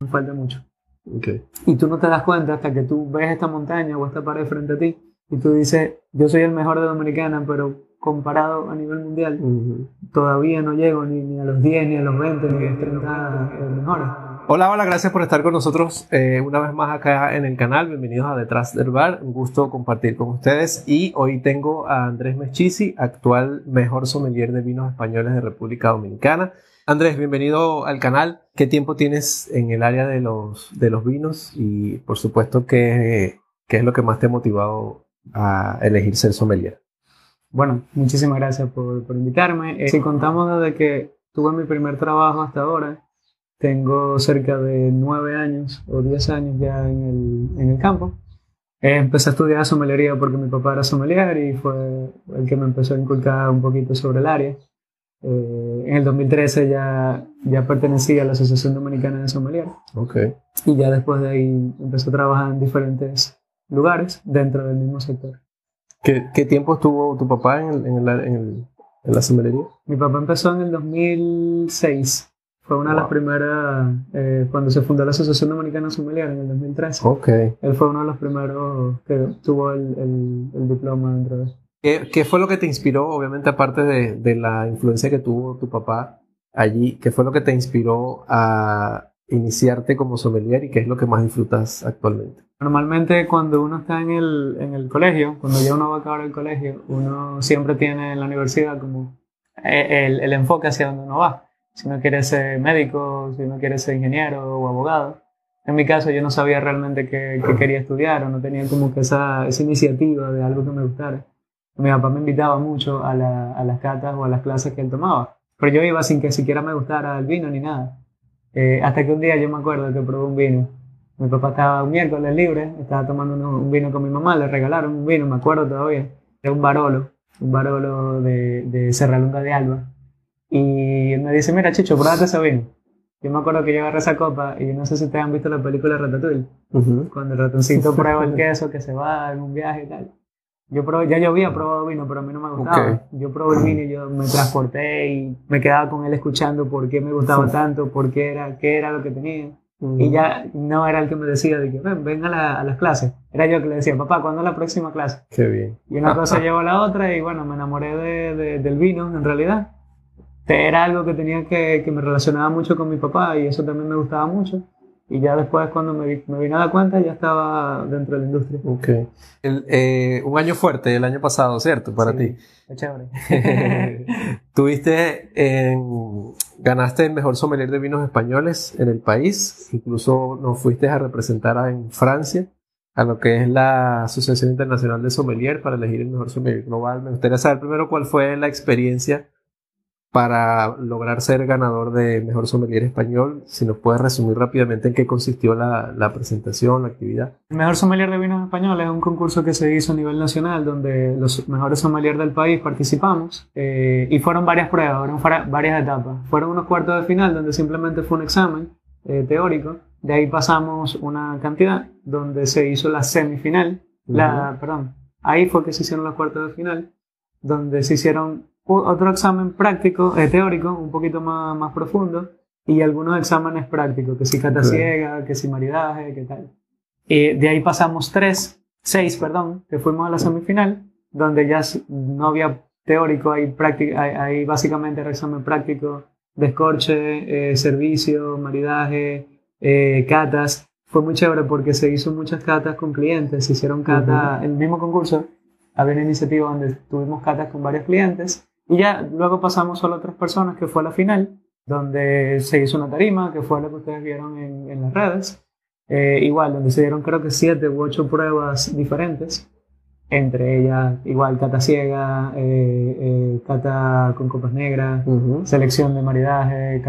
me falta mucho. Y tú no te das cuenta hasta que tú ves esta montaña o esta pared frente a ti y tú dices, yo soy el mejor de Dominicana, pero comparado a nivel mundial, todavía no llego ni, ni, a los 10, ni a los 20, ni a los 30 eh, mejores. Hola, hola, gracias por estar con nosotros eh, una vez más acá en el canal. Bienvenidos a Detrás del Bar. Un gusto compartir con ustedes. Y hoy tengo a Andrés Mechisi, actual mejor sommelier de vinos españoles de República Dominicana. Andrés, bienvenido al canal. ¿Qué tiempo tienes en el área de los, de los vinos? Y por supuesto, ¿qué, ¿qué es lo que más te ha motivado a elegir ser sommelier? Bueno, muchísimas gracias por, por invitarme. Eh, si contamos desde que tuve mi primer trabajo hasta ahora, tengo cerca de nueve años o diez años ya en el, en el campo. Eh, empecé a estudiar sommelería porque mi papá era sommelier y fue el que me empezó a inculcar un poquito sobre el área. Eh, en el 2013 ya, ya pertenecía a la Asociación Dominicana de Sommelier. Okay. Y ya después de ahí empecé a trabajar en diferentes lugares dentro del mismo sector. ¿Qué, qué tiempo estuvo tu papá en, el, en, el, en, la sommelería? Mi papá empezó en el 2006. Fue una de las primeras, eh, cuando se fundó la Asociación Dominicana de Sommelier en el 2013. Okay. Él fue uno de los primeros que tuvo el, el, el diploma dentro de eso. ¿Qué, ¿Qué, fue lo que te inspiró, obviamente aparte de, de, la influencia que tuvo tu papá allí, qué fue lo que te inspiró a iniciarte como sommelier y qué es lo que más disfrutas actualmente? Normalmente cuando uno está en el, en el colegio, cuando ya uno va a acabar el colegio, uno siempre tiene en la universidad como el, el enfoque hacia donde uno va. Si uno quiere ser médico, si uno quiere ser ingeniero o abogado. En mi caso yo no sabía realmente qué, qué quería estudiar o no tenía como que esa, esa iniciativa de algo que me gustara mi papá me invitaba mucho a, la, a, las catas o a las clases que él tomaba. Pero yo iba sin que siquiera me gustara el vino ni nada. Eh, hasta que un día yo me acuerdo que probé un vino. Mi papá estaba un miércoles libre, estaba tomando un, vino con mi mamá, le regalaron un vino, me acuerdo todavía. Era un Barolo, un Barolo de, de Serralunga de Alba. Y él me dice, mira Chicho, pruébate ese vino. Yo me acuerdo que yo agarré esa copa y no sé si ustedes han visto la película Ratatouille. Uh Cuando el ratoncito prueba el queso que se va en un viaje y tal. Yo probé, ya yo había probado vino, pero a mí no me gustaba. Okay. Yo probé el vino y yo me transporté y me quedaba con él escuchando por qué me gustaba tanto, por qué era, qué era lo que tenía. Y ya no era el que me decía de que ven, ven a, la, a, las clases. Era yo que le decía, papá, ¿cuándo es la próxima clase? Qué bien. Y una cosa llevó a la otra y bueno, me enamoré de, de, del vino en realidad. Era algo que tenía que, que me relacionaba mucho con mi papá y eso también me gustaba mucho. Y ya después, cuando me, me vine a dar cuenta, ya estaba dentro de la industria. Ok. El, eh, un año fuerte el año pasado, ¿cierto? Para sí, ti. Chévere. Tuviste en, ganaste el mejor sommelier de vinos españoles en el país. Incluso nos fuiste a representar en Francia a lo que es la Asociación Internacional de Sommelier para elegir el mejor sommelier global. Me gustaría saber primero cuál fue la experiencia para lograr ser ganador de Mejor Sommelier Español. Si nos puedes resumir rápidamente en qué consistió la, la, presentación, la actividad. El Mejor Sommelier de Vinos Españoles es un concurso que se hizo a nivel nacional donde los mejores sommeliers del país participamos eh, y fueron varias pruebas, fueron varias etapas. Fueron unos cuartos de final donde simplemente fue un examen eh, teórico. De ahí pasamos una cantidad donde se hizo la semifinal, uh -huh. la, perdón, ahí fue que se hicieron los cuartos de final, donde se hicieron otro examen práctico, eh, teórico, un poquito más, más profundo, y algunos exámenes prácticos, que si cata ciega, que si maridaje, que tal. Y de ahí pasamos tres, seis, perdón, que fuimos a la semifinal, donde ya no había teórico, hay, práctico, hay, hay básicamente el examen práctico, descorche, eh, servicio, maridaje, eh, catas. Fue muy chévere porque se hizo muchas catas con clientes, se hicieron catas, uh -huh. el mismo concurso, había una iniciativa donde tuvimos catas con varios clientes y ya luego pasamos solo a otras personas, que fue la final, donde se hizo una tarima, que fue lo que ustedes vieron en, en las redes. Eh, igual, donde se dieron creo que siete u ocho pruebas diferentes, entre ellas igual cata ciega, eh, eh, cata con copas negras, uh -huh. selección de maridaje,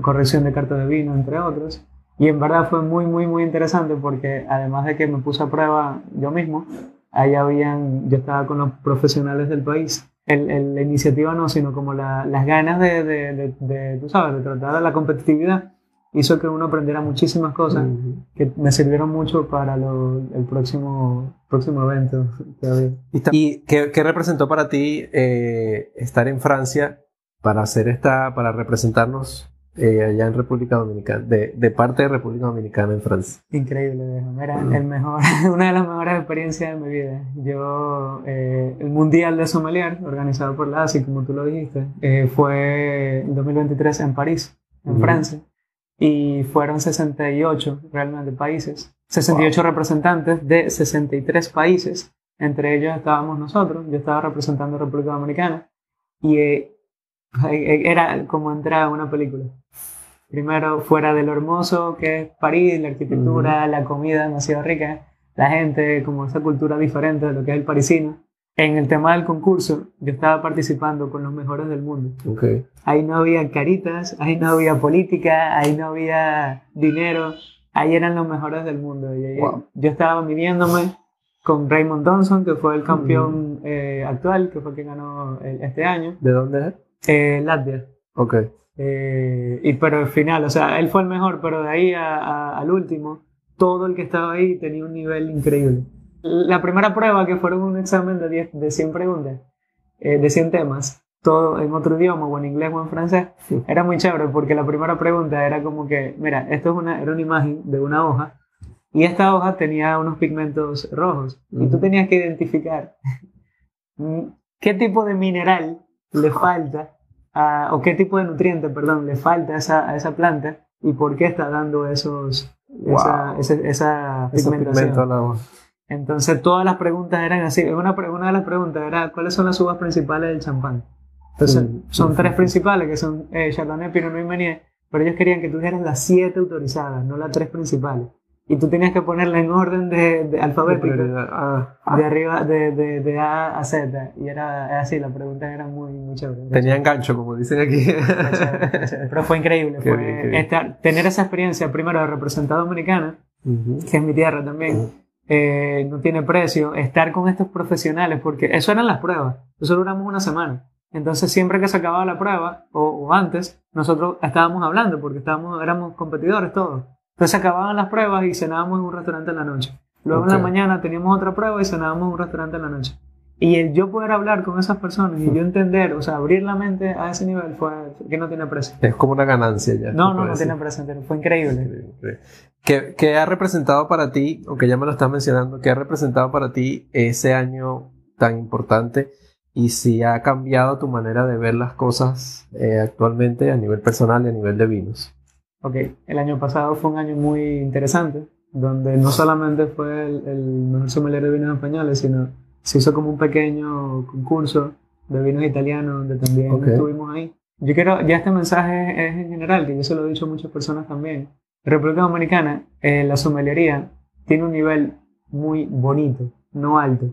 corrección de carta de vino, entre otros. Y en verdad fue muy, muy, muy interesante porque además de que me puse a prueba yo mismo, ahí habían, yo estaba con los profesionales del país el, el, la iniciativa no, sino como la, las ganas de, de, de, de, tú sabes, de tratar de la competitividad, hizo que uno aprendiera muchísimas cosas uh -huh. que me sirvieron mucho para lo, el próximo, próximo evento. ¿Y qué, qué representó para ti eh, estar en Francia para hacer esta, para representarnos eh, allá en República Dominicana, de, de, parte de República Dominicana en Francia. Increíble, Era el mejor, una de las mejores experiencias de mi vida. Yo, eh, el Mundial de Sommelier, organizado por la ASI, como tú lo dijiste, eh, fue en 2023 en París, en Francia, y fueron 68 realmente países, 68 representantes de 63 países, entre ellos estábamos nosotros, yo estaba representando a República Dominicana, y era como entrar a una película. Primero, fuera de lo hermoso que es París, la arquitectura, la comida demasiado rica, la gente, como esa cultura diferente de lo que es el parisino. En el tema del concurso, yo estaba participando con los mejores del mundo. Okay. Ahí no había caritas, ahí no había política, ahí no había dinero, ahí eran los mejores del mundo. Y Yo estaba midiéndome con Raymond Johnson, que fue el campeón eh, actual, que fue quien ganó este año. ¿De dónde es? Eh, Latvia. Ok. Eh, y pero al final, o sea, él fue el mejor, pero de ahí al último, todo el que estaba ahí tenía un nivel increíble. La primera prueba, que fueron un examen de, 10, de 100 preguntas, eh, de 100 temas, todo en otro idioma, o en inglés o en francés, era muy chévere porque la primera pregunta era como que, mira, esto es una, era una imagen de una hoja y esta hoja tenía unos pigmentos rojos y tú tenías que identificar qué tipo de mineral le falta, o qué tipo de nutriente, perdón, le falta a esa, a esa planta y por qué está dando esos, esa, esa, pigmentación. Entonces todas las preguntas eran así. Una, una de las preguntas era ¿cuáles son las uvas principales del champán? Entonces son tres principales que son eh, Chardonnay, Pinot Noir y Meunier, pero ellos querían que tú dijeras las siete autorizadas, no las tres principales y tú tenías que ponerla en orden de, de alfabético, ah, ah. de, arriba, de, de, de, A a Z, y era así, la pregunta era muy, muy chévere. Tenía engancho, como dicen aquí. Pero fue increíble, fue Estar, tener esa experiencia, primero de representar dominicana, que es mi tierra también, eh, no tiene precio, estar con estos profesionales, porque eso eran las pruebas, eso duramos una semana. Entonces, siempre que se acababa la prueba, o, o antes, nosotros estábamos hablando, porque estábamos, éramos competidores todos. Entonces acababan las pruebas y cenábamos en un restaurante en la noche. Luego en la mañana teníamos otra prueba y cenábamos en un restaurante en la noche. Y el yo poder hablar con esas personas y yo entender, o sea, abrir la mente a ese nivel fue que no tiene precio. Es como una ganancia ya. No, no, no tiene precio, fue increíble. ¿Qué, ¿Qué, ha representado para ti, aunque ya me lo estás mencionando, qué ha representado para ti ese año tan importante y si ha cambiado tu manera de ver las cosas eh, actualmente a nivel personal y a nivel de vinos? Ok, el año pasado fue un año muy interesante, donde no solamente fue el, mejor sommelier de vinos españoles, sino se hizo como un pequeño concurso de vinos italianos, donde también estuvimos ahí. Yo quiero, ya este mensaje es en general, que yo se lo he dicho a muchas personas también. República Dominicana, eh, la sommelería tiene un nivel muy bonito, no alto,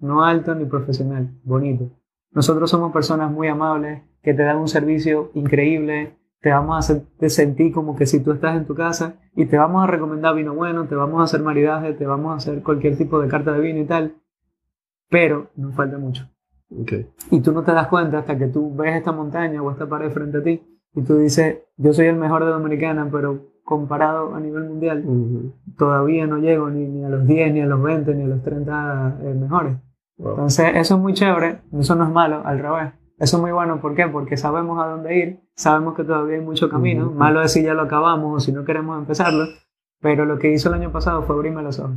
no alto ni profesional, bonito. Nosotros somos personas muy amables, que te dan un servicio increíble, te vamos a hacer sentir como que si tú estás en tu casa y te vamos a recomendar vino bueno, te vamos a hacer maridaje, te vamos a hacer cualquier tipo de carta de vino y tal, pero nos falta mucho. Okay. Y tú no te das cuenta hasta que tú ves esta montaña o esta pared frente a ti y tú dices, yo soy el mejor de Dominicana, pero comparado a nivel mundial, todavía no llego ni, ni, a los 10, ni a los 20, ni a los 30 eh, mejores. Entonces, eso es muy chévere, eso no es malo, al revés. Eso es muy bueno, ¿por qué? Porque sabemos a dónde ir, sabemos que todavía hay mucho camino, malo es si ya lo acabamos o si no queremos empezarlo, pero lo que hizo el año pasado fue abrirme los ojos.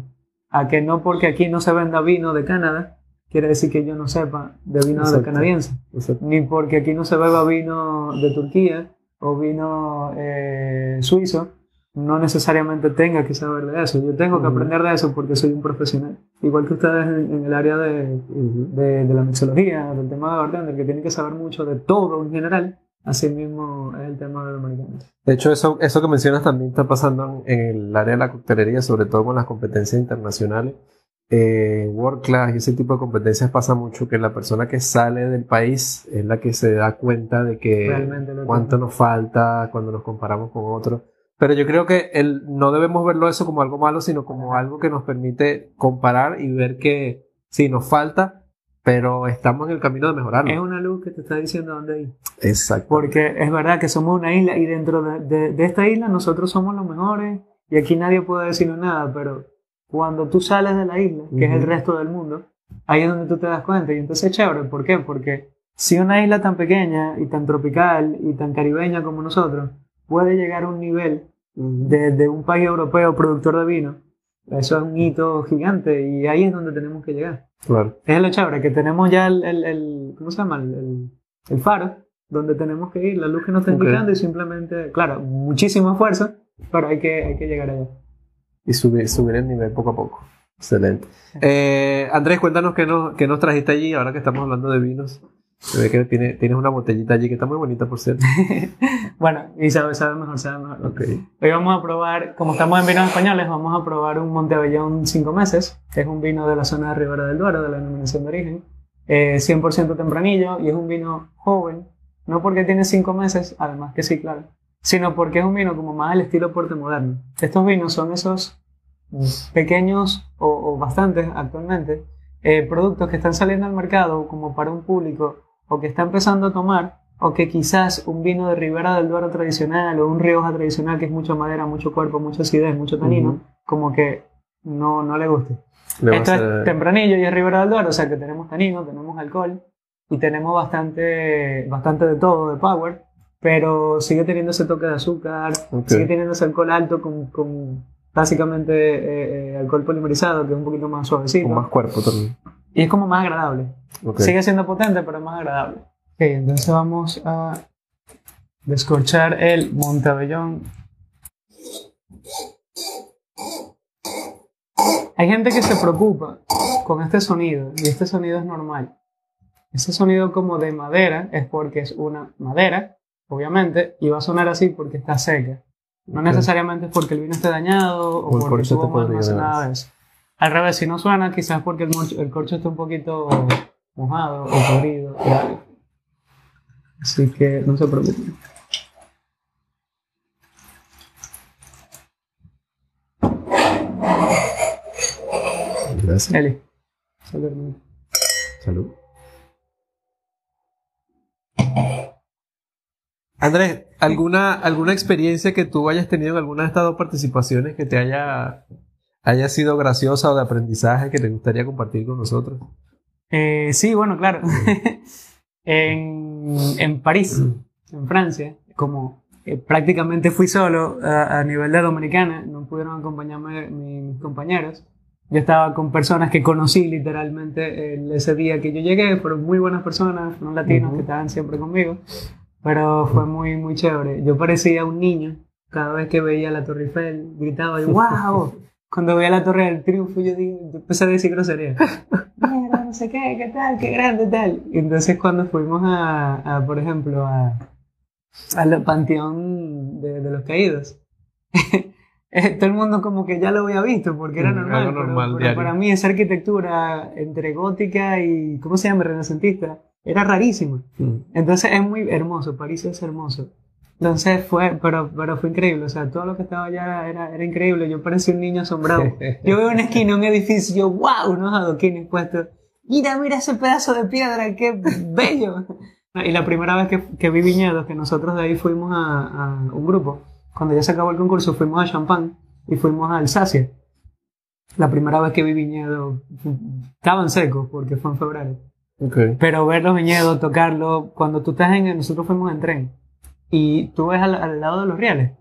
A que no porque aquí no se venda vino de Canadá, quiere decir que yo no sepa de vino de canadiense, ni porque aquí no se beba vino de Turquía o vino eh, suizo, no necesariamente tenga que saber de eso. Yo tengo que aprender de eso porque soy un profesional. Igual que ustedes en, el área de, de, la mixología, del tema de bartender, que tienen que saber mucho de todo en general. Así mismo es el tema de los americanos. De hecho, eso, eso que mencionas también está pasando en el área de la coctelería, sobre todo con las competencias internacionales. Eh, World Class y ese tipo de competencias pasa mucho que la persona que sale del país es la que se da cuenta de que cuánto nos falta cuando nos comparamos con otros. Pero yo creo que el, no debemos verlo eso como algo malo, sino como algo que nos permite comparar y ver que sí, nos falta, pero estamos en el camino de mejorarlo. Es una luz que te está diciendo dónde ir. Exacto. Porque es verdad que somos una isla y dentro de, de, esta isla nosotros somos los mejores y aquí nadie puede decirnos nada, pero cuando tú sales de la isla, que es el resto del mundo, ahí es donde tú te das cuenta. Y entonces es chévere. ¿Por qué? Porque si una isla tan pequeña y tan tropical y tan caribeña como nosotros puede llegar a un nivel de, de un país europeo productor de vino, eso es un hito gigante y ahí es donde tenemos que llegar. Claro. Es lo chévere, que tenemos ya el, el, el- ¿cómo se llama? El, el- faro, donde tenemos que ir, la luz que nos está indicando y simplemente, claro, muchísimo esfuerzo, pero hay que, hay que llegar allá. Y subir, subir el nivel poco a poco. Excelente. Eh, Andrés, cuéntanos qué nos, qué nos trajiste allí, ahora que estamos hablando de vinos. Se ve que tiene, tienes una botellita allí que está muy bonita, por cierto. Bueno, y sabe, sabe mejor, sabe mejor. Ok. Hoy vamos a probar, como estamos en vinos españoles, vamos a probar un Montebellón 5 meses, que es un vino de la zona de Ribera del Duero, de la denominación de origen. Eh, 100% tempranillo y es un vino joven, no porque tiene 5 meses, además que sí, claro, sino porque es un vino como más al estilo porte moderno. Estos vinos son esos pequeños o, o bastantes actualmente eh, productos que están saliendo al mercado como para un público o que está empezando a tomar o que quizás un vino de Ribera del Duero tradicional o un Rioja tradicional que es mucha madera, mucho cuerpo, mucha acidez, mucho tanino, Ujú. como que no, no le guste. Le Esto es tempranillo y es Ribera del Duero, o sea que tenemos tanino, tenemos alcohol y tenemos bastante, bastante de todo, de power, pero sigue teniendo ese toque de azúcar, Ok. sigue teniendo ese alcohol alto con, con básicamente eh, eh, alcohol polimerizado, que es un poquito más suavecito. Con más cuerpo también. Y es como más agradable. Ok. Sigue siendo potente, pero es más agradable. Ok, entonces vamos a descorchar el Montebellón. Hay gente que se preocupa con este sonido, y este sonido es normal. Este sonido como de madera es porque es una madera, obviamente, y va a sonar así porque está seca. No Ok. necesariamente es porque el vino esté dañado o, O porque estuvo esté mal podrido, almacenado además. eso. Al revés, si no suena, quizás porque el, mocho- el corcho está un poquito mojado o podrido o algo. Así que no se preocupen. Gracias. Eli, salud. Salud. Andrés, ¿alguna, ¿alguna experiencia que tú hayas tenido en alguna de estas dos participaciones que te haya, haya sido graciosa o de aprendizaje que te gustaría compartir con nosotros? Eh, sí, bueno, claro. en, en París, en Francia, como eh, prácticamente fui solo a, a nivel de Dominicana, no pudieron acompañarme mis compañeros. Yo estaba con personas que conocí literalmente el- ese día que yo llegué, fueron muy buenas personas, fueron latinos Ujú. que estaban siempre conmigo, pero fue muy, muy chévere. Yo parecía un niño cada vez que veía la Torre Eiffel, gritaba, y, ¡wow! Cuando veía la Torre del Triunfo, yo, digo, yo empecé a decir grosería. Mira, no sé qué, qué tal, qué grande tal. Y entonces cuando fuimos a, a, por ejemplo, a, al panteón de, de los caídos, eh, todo el mundo como que ya lo había visto porque era Mm, normal. pero- normal, pero, diario. para mí esa arquitectura entre gótica y, ¿cómo se llama? Renacentista, era rarísima. Mm. Entonces es muy hermoso, París es hermoso. Entonces fue, pero, pero fue increíble, o sea, todo lo que estaba allá era, era increíble, yo parecía un niño asombrado. Yo veo una esquina, un edificio, yo, wow, unos adoquines puestos. Mira, mira ese pedazo de piedra, qué bello. Y la primera vez que, que vi viñedos, que nosotros de ahí fuimos a, a un grupo, cuando ya se acabó el concurso, fuimos a Champagne y fuimos a Alsacia. La primera vez que vi viñedos, estaban secos porque fue en febrero. Ok. Pero ver los viñedos, tocarlos, cuando tú estás en, nosotros fuimos en tren y tú ves al, al lado de los reales,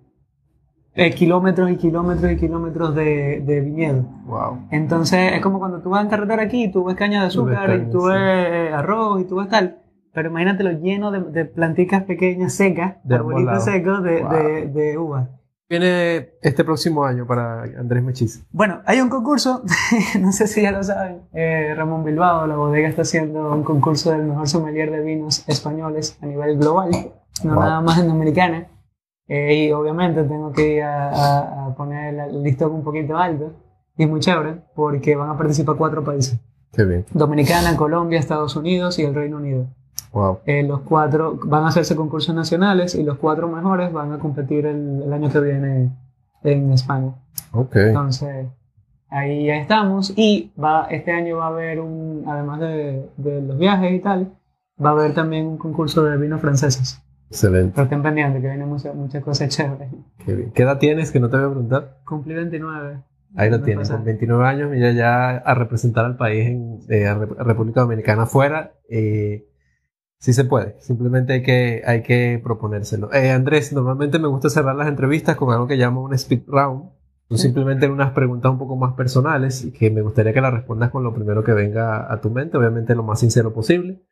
eh, kilómetros y kilómetros y kilómetros de, de viñedos. Wow. Entonces es como cuando tú vas en carretera aquí y tú ves caña de azúcar y tú ves arroz y tú ves tal. Pero imagínatelo lleno de, de planticas pequeñas secas, De arbolitos secos de, Wow. de, de uvas. Viene este próximo año para Andrés Mechis. Bueno, hay un concurso, no sé si ya lo saben, eh, Ramón Bilbao, la bodega está haciendo un concurso del mejor sommelier de vinos españoles a nivel global, no Wow. nada más en Dominicana. Eh, y obviamente tengo que ir a, a- a poner el listón un poquito alto. Y es muy chévere porque van a participar cuatro países. Qué bien. Dominicana, Colombia, Estados Unidos y el Reino Unido. Wow. Eh, los cuatro van a hacerse concursos nacionales y los cuatro mejores van a competir el, el año que viene en España. Ok. Entonces, ahí ya estamos. Y va, este año va a haber un, además de, de los viajes y tal, va a haber también un concurso de vinos franceses. Excelente. Pero estén pendientes que vienen muchas, muchas cosas chéveres. Qué bien. ¿Qué edad tienes? Que no te voy a preguntar. Cumplí 29. Ahí lo tienes, con 29 años, mira ya a representar al país en eh, a República Dominicana afuera. Eh, Sí se puede, simplemente hay que, hay que proponérselo. Eh, Andrés, normalmente me gusta cerrar las entrevistas con algo que llamo un speed round. Son simplemente unas preguntas un poco más personales y que me gustaría que las respondas con lo primero que venga a tu mente, obviamente lo más sincero posible.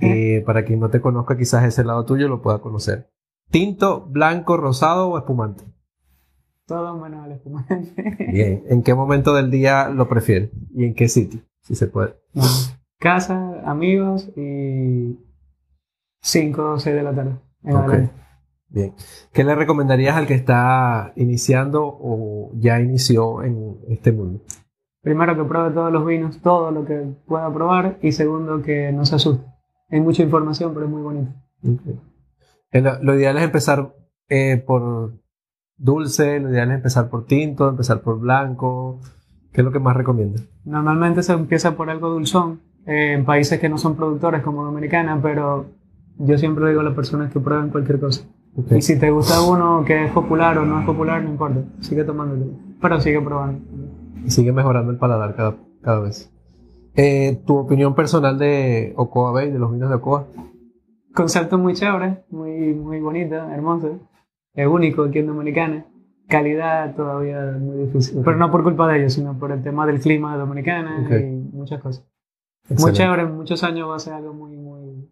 Eh, para quien no te conozca, quizás ese lado tuyo lo pueda conocer. ¿Tinto, blanco, rosado o espumante? Todo menos el espumante. Bien. ¿En qué momento del día lo prefieres? ¿Y en qué sitio? Si se puede. Casa, amigos y 5 o 6 de la tarde. Bien. ¿Qué le recomendarías al que está iniciando o ya inició en este mundo? Primero que pruebe todos los vinos, todo lo que pueda probar y segundo que no se asuste. Hay mucha información, pero es muy bonito. Lo, ideal es empezar eh, por dulce, lo ideal es empezar por tinto, empezar por blanco. ¿Qué es lo que más recomienda? Normalmente se empieza por algo dulzón, eh, en países que no son productores como Dominicana, pero yo siempre digo a las personas que prueben cualquier cosa. Y si te gusta uno que es popular o no es popular, no importa, sigue tomándolo, pero sigue probando. Y sigue mejorando el paladar cada, cada vez. Eh, ¿Tu opinión personal de Ocoa Bay, de los vinos de Ocoa? Concepto muy chévere, muy, muy bonito, hermoso. Es único aquí en Dominicana. Calidad todavía muy difícil. Pero no por culpa de ellos, sino por el tema del clima de Dominicana y muchas cosas. Muy chévere, muchos años va a ser algo muy, muy,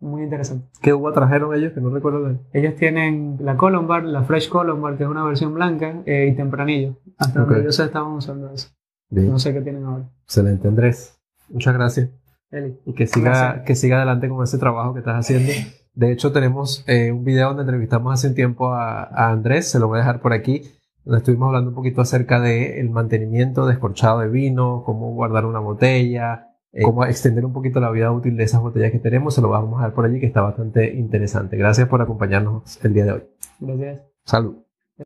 muy interesante. ¿Qué uva trajeron ellos que no recuerdo de Ellos tienen la Colombar, la Fresh Colombar, que es una versión blanca, eh, y Tempranillo. Hasta donde yo sé estaban usando eso. No sé qué tienen ahora. Excelente, Andrés. Muchas gracias. Y que siga, que siga adelante con ese trabajo que estás haciendo. De hecho, tenemos eh, un video donde entrevistamos hace un tiempo a, a, Andrés, se lo voy a dejar por aquí, donde estuvimos hablando un poquito acerca del mantenimiento descorchado de vino, cómo guardar una botella, cómo extender un poquito la vida útil de esas botellas que tenemos. Se lo vamos a dejar por allí, que está bastante interesante. Gracias por acompañarnos el día de hoy. Gracias. Salud.